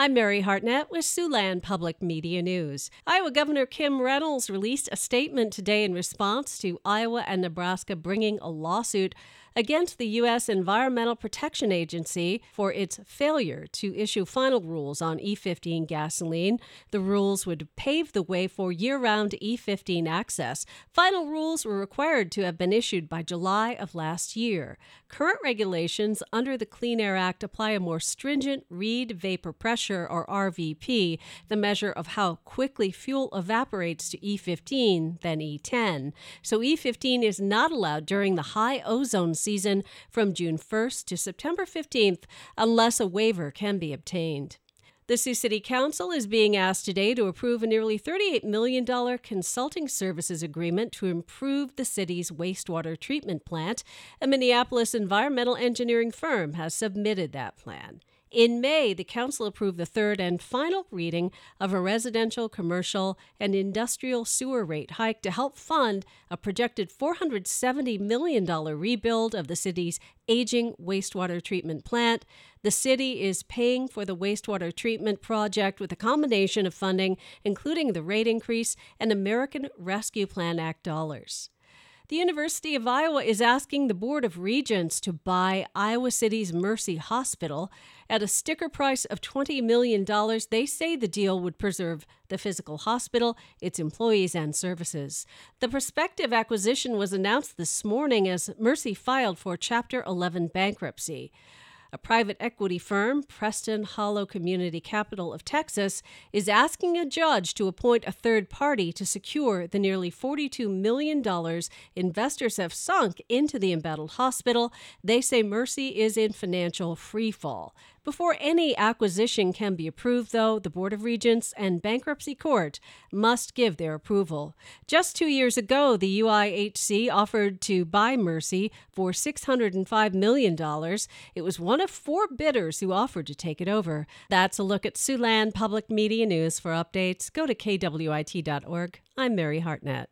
I'm Mary Hartnett with Siouxland Public Media News. Iowa Governor Kim Reynolds released a statement today in response to Iowa and Nebraska bringing a lawsuit against the U.S. Environmental Protection Agency for its failure to issue final rules on E15 gasoline. The rules would pave the way for year round E15 access. Final rules were required to have been issued by July of last year. Current regulations under the Clean Air Act apply a more stringent Reid vapor or RVP, the measure of how quickly fuel evaporates to E15 than E10. So E15 is not allowed during the high ozone season from June 1st to September 15th unless a waiver can be obtained. The Sioux City Council is being asked today to approve a nearly $38 million consulting services agreement to improve the city's wastewater treatment plant. A Minneapolis environmental engineering firm has submitted that plan. In May, the Council approved the third and final reading of a residential, commercial, and industrial sewer rate hike to help fund a projected $470 million rebuild of the city's aging wastewater treatment plant. The city is paying for the wastewater treatment project with a combination of funding, including the rate increase and American Rescue Plan Act dollars. The University of Iowa is asking the Board of Regents to buy Iowa City's Mercy Hospital at a sticker price of $20 million. They say the deal would preserve the physical hospital, its employees, and services. The prospective acquisition was announced this morning as Mercy filed for Chapter 11 bankruptcy. A private equity firm, Preston Hollow Community Capital of Texas, is asking a judge to appoint a third party to secure the nearly $42 million investors have sunk into the embattled hospital. They say Mercy is in financial freefall. Before any acquisition can be approved, though, the Board of Regents and Bankruptcy Court must give their approval. Just two years ago, the UIHC offered to buy Mercy for $605 million. It was one of four bidders who offered to take it over. That's a look at Siouxland Public Media News. For updates, go to kwit.org. I'm Mary Hartnett.